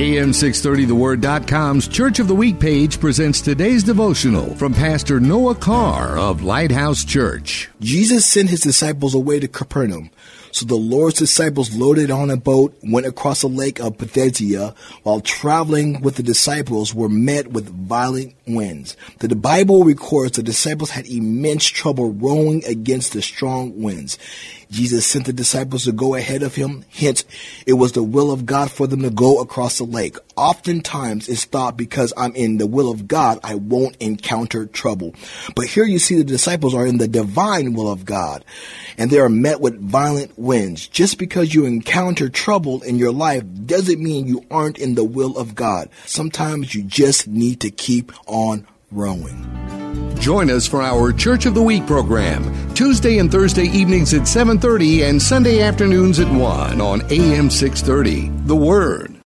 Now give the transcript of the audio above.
AM630TheWord.com's Church of the Week page presents today's devotional from Pastor Noah Carr of Lighthouse Church. Jesus sent his disciples away to Capernaum. So the Lord's disciples loaded on a boat, went across the lake of Bethesda, while traveling with the disciples were met with violent winds. The Bible records the disciples had immense trouble rowing against the strong winds. Jesus sent the disciples to go ahead of him. Hence, it was the will of God for them to go across the lake. Oftentimes, it's thought because I'm in the will of God, I won't encounter trouble. But here you see the disciples are in the divine will of God, and they are met with violent winds. Just because you encounter trouble in your life doesn't mean you aren't in the will of God. Sometimes you just need to keep on rowing. Join us for our Church of the Week program, Tuesday and Thursday evenings at 7:30 and Sunday afternoons at 1 on AM 630. The Word.